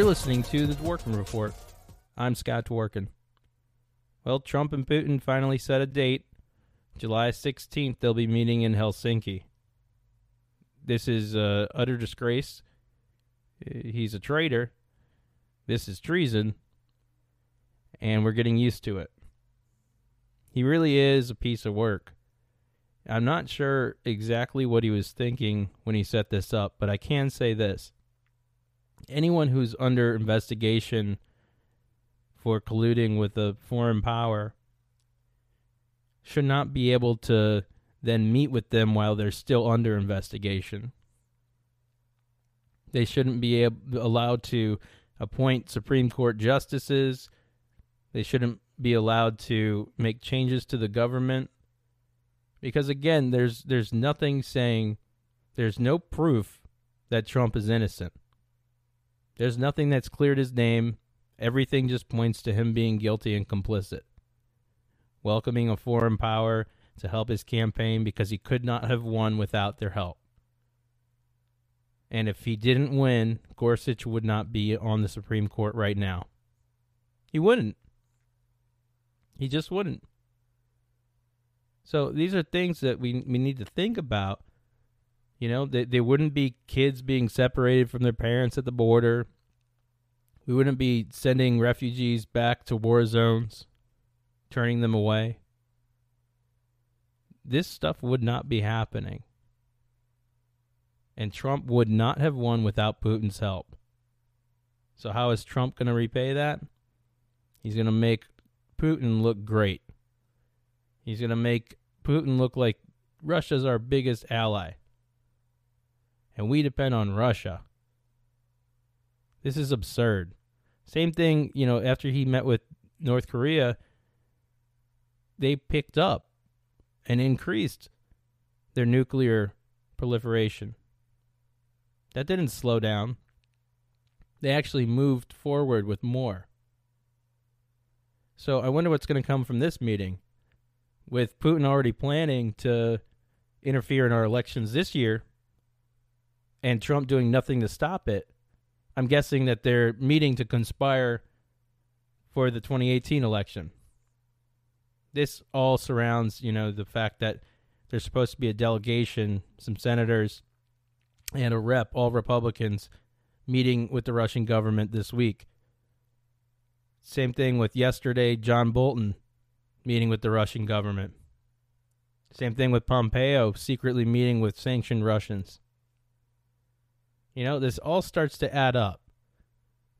You're listening to the Dworkin Report. I'm Scott Dworkin. Well, Trump and Putin finally set a date. July 16th, they'll be meeting in Helsinki. This is uh, utter disgrace. He's a traitor. This is treason. And we're getting used to it. He really is a piece of work. I'm not sure exactly what he was thinking when he set this up, but I can say this anyone who's under investigation for colluding with a foreign power should not be able to then meet with them while they're still under investigation. They shouldn't be allowed to appoint Supreme Court justices. They shouldn't be allowed to make changes to the government because again there's there's nothing saying there's no proof that Trump is innocent. There's nothing that's cleared his name. Everything just points to him being guilty and complicit. Welcoming a foreign power to help his campaign because he could not have won without their help. And if he didn't win, Gorsuch would not be on the Supreme Court right now. He wouldn't. He just wouldn't. So these are things that we we need to think about you know, they, they wouldn't be kids being separated from their parents at the border. We wouldn't be sending refugees back to war zones, turning them away. This stuff would not be happening. And Trump would not have won without Putin's help. So, how is Trump going to repay that? He's going to make Putin look great. He's going to make Putin look like Russia's our biggest ally and we depend on Russia. This is absurd. Same thing, you know, after he met with North Korea, they picked up and increased their nuclear proliferation. That didn't slow down. They actually moved forward with more. So I wonder what's going to come from this meeting. With Putin already planning to interfere in our elections this year, and Trump doing nothing to stop it, I'm guessing that they're meeting to conspire for the 2018 election. This all surrounds, you know, the fact that there's supposed to be a delegation, some senators, and a rep, all Republicans, meeting with the Russian government this week. Same thing with yesterday, John Bolton meeting with the Russian government. Same thing with Pompeo secretly meeting with sanctioned Russians. You know, this all starts to add up.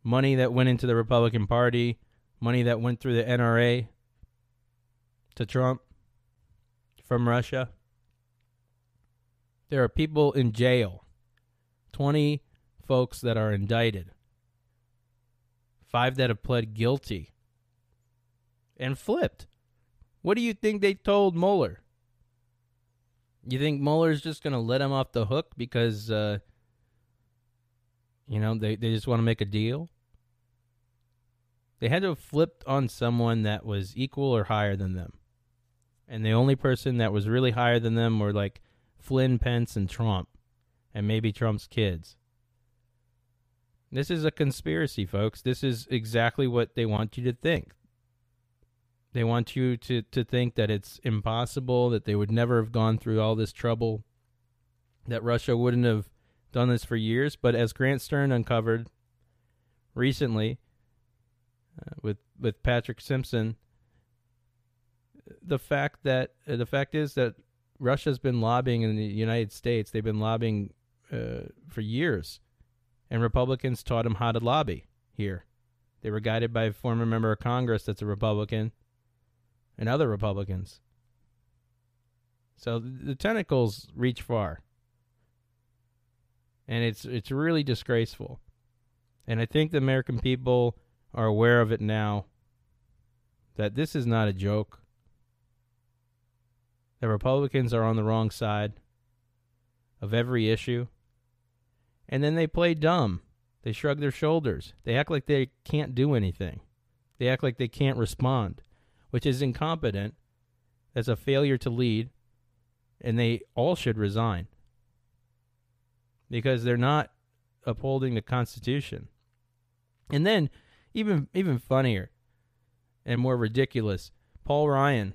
Money that went into the Republican Party, money that went through the NRA to Trump from Russia. There are people in jail, 20 folks that are indicted, five that have pled guilty and flipped. What do you think they told Mueller? You think Mueller's just going to let him off the hook because uh, you know, they, they just want to make a deal. They had to have flipped on someone that was equal or higher than them. And the only person that was really higher than them were like Flynn, Pence, and Trump, and maybe Trump's kids. This is a conspiracy, folks. This is exactly what they want you to think. They want you to, to think that it's impossible, that they would never have gone through all this trouble, that Russia wouldn't have done this for years, but as Grant Stern uncovered recently uh, with with Patrick Simpson, the fact that uh, the fact is that Russia's been lobbying in the United States. They've been lobbying uh, for years, and Republicans taught them how to lobby here. They were guided by a former member of Congress that's a Republican, and other Republicans. So the tentacles reach far, and it's it's really disgraceful. And I think the American people are aware of it now. That this is not a joke. The Republicans are on the wrong side of every issue. And then they play dumb. They shrug their shoulders. They act like they can't do anything. They act like they can't respond, which is incompetent. That's a failure to lead. And they all should resign because they're not upholding the Constitution. And then, even even funnier and more ridiculous, Paul Ryan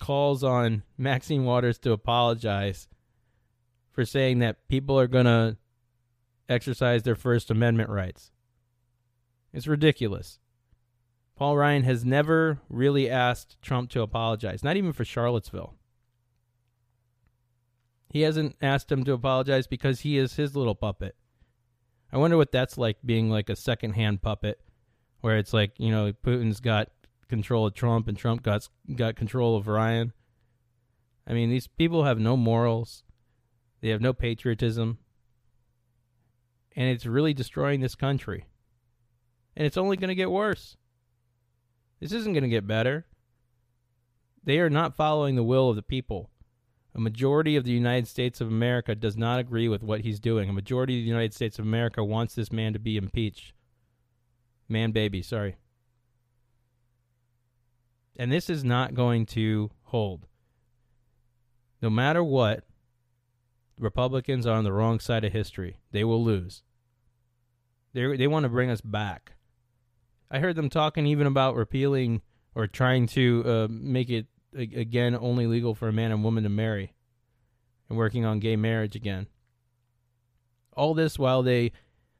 calls on Maxine Waters to apologize for saying that people are going to exercise their First Amendment rights. It's ridiculous. Paul Ryan has never really asked Trump to apologize, not even for Charlottesville. He hasn't asked him to apologize because he is his little puppet. I wonder what that's like being like a second-hand puppet where it's like, you know, Putin's got control of Trump and Trump got got control of Ryan. I mean, these people have no morals. They have no patriotism. And it's really destroying this country. And it's only going to get worse. This isn't going to get better. They are not following the will of the people. A majority of the United States of America does not agree with what he's doing. A majority of the United States of America wants this man to be impeached. Man baby, sorry. And this is not going to hold. No matter what, Republicans are on the wrong side of history. They will lose. They they want to bring us back. I heard them talking even about repealing or trying to uh, make it again only legal for a man and woman to marry, and working on gay marriage again. All this while they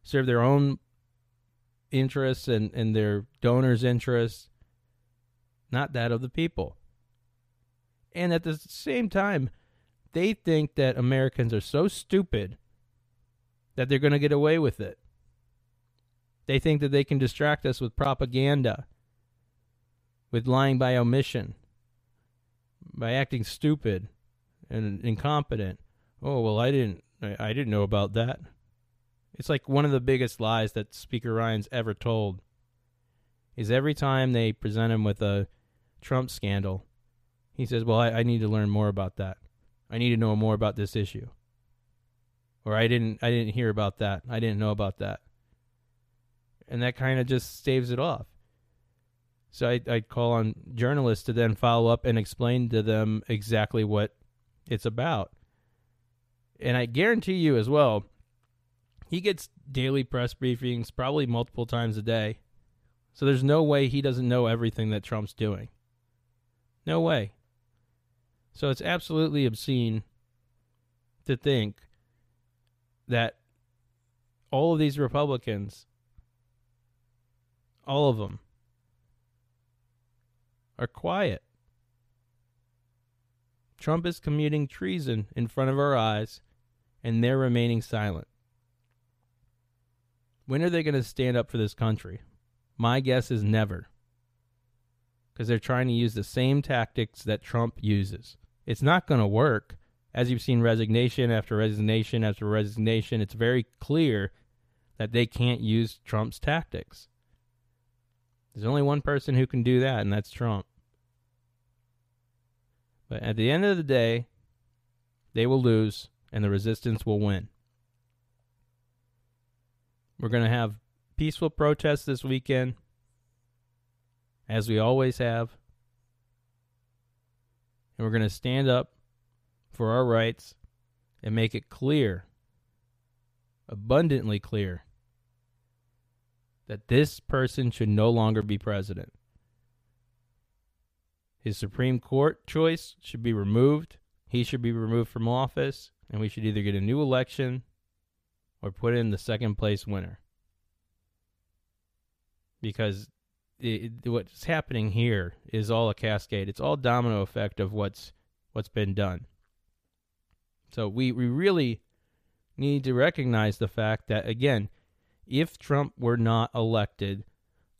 serve their own interests and, and their donors' interests, not that of the people. And at the same time, they think that Americans are so stupid that they're going to get away with it. They think that they can distract us with propaganda, with lying by omission, by acting stupid and incompetent. Oh, well, I didn't I, I didn't know about that. It's like one of the biggest lies that Speaker Ryan's ever told is every time they present him with a Trump scandal, he says, Well, I, I need to learn more about that. I need to know more about this issue. Or I didn't I didn't hear about that. I didn't know about that. And that kind of just staves it off. So I I call on journalists to then follow up and explain to them exactly what it's about. And I guarantee you as well, he gets daily press briefings probably multiple times a day. So there's no way he doesn't know everything that Trump's doing. No way. So it's absolutely obscene to think that all of these Republicans, all of them, are quiet. Trump is committing treason in front of our eyes, and they're remaining silent. When are they going to stand up for this country? My guess is never. Because they're trying to use the same tactics that Trump uses. It's not going to work. As you've seen resignation after resignation after resignation, it's very clear that they can't use Trump's tactics. There's only one person who can do that, and that's Trump. But at the end of the day, they will lose and the resistance will win. We're going to have peaceful protests this weekend, as we always have. And we're going to stand up for our rights and make it clear, abundantly clear, that this person should no longer be president. His Supreme Court choice should be removed. He should be removed from office, and we should either get a new election or put in the second place winner. Because it, what's happening here is all a cascade. It's all domino effect of what's what's been done. So we we really need to recognize the fact that again, if Trump were not elected,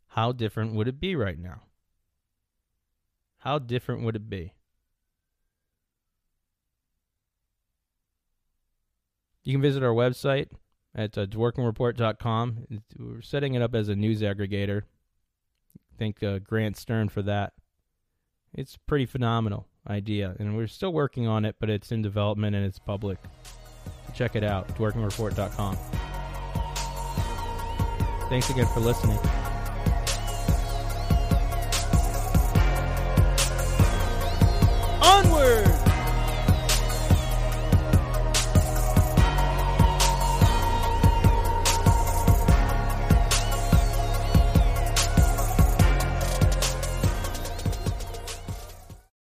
how different would it be right now? How different would it be? You can visit our website at uh, dworkinreport.com. We're setting it up as a news aggregator. Thank uh, Grant Stern for that. It's a pretty phenomenal idea, and we're still working on it, but it's in development and it's public. Check it out, dworkinreport.com. Thanks again for listening. onward!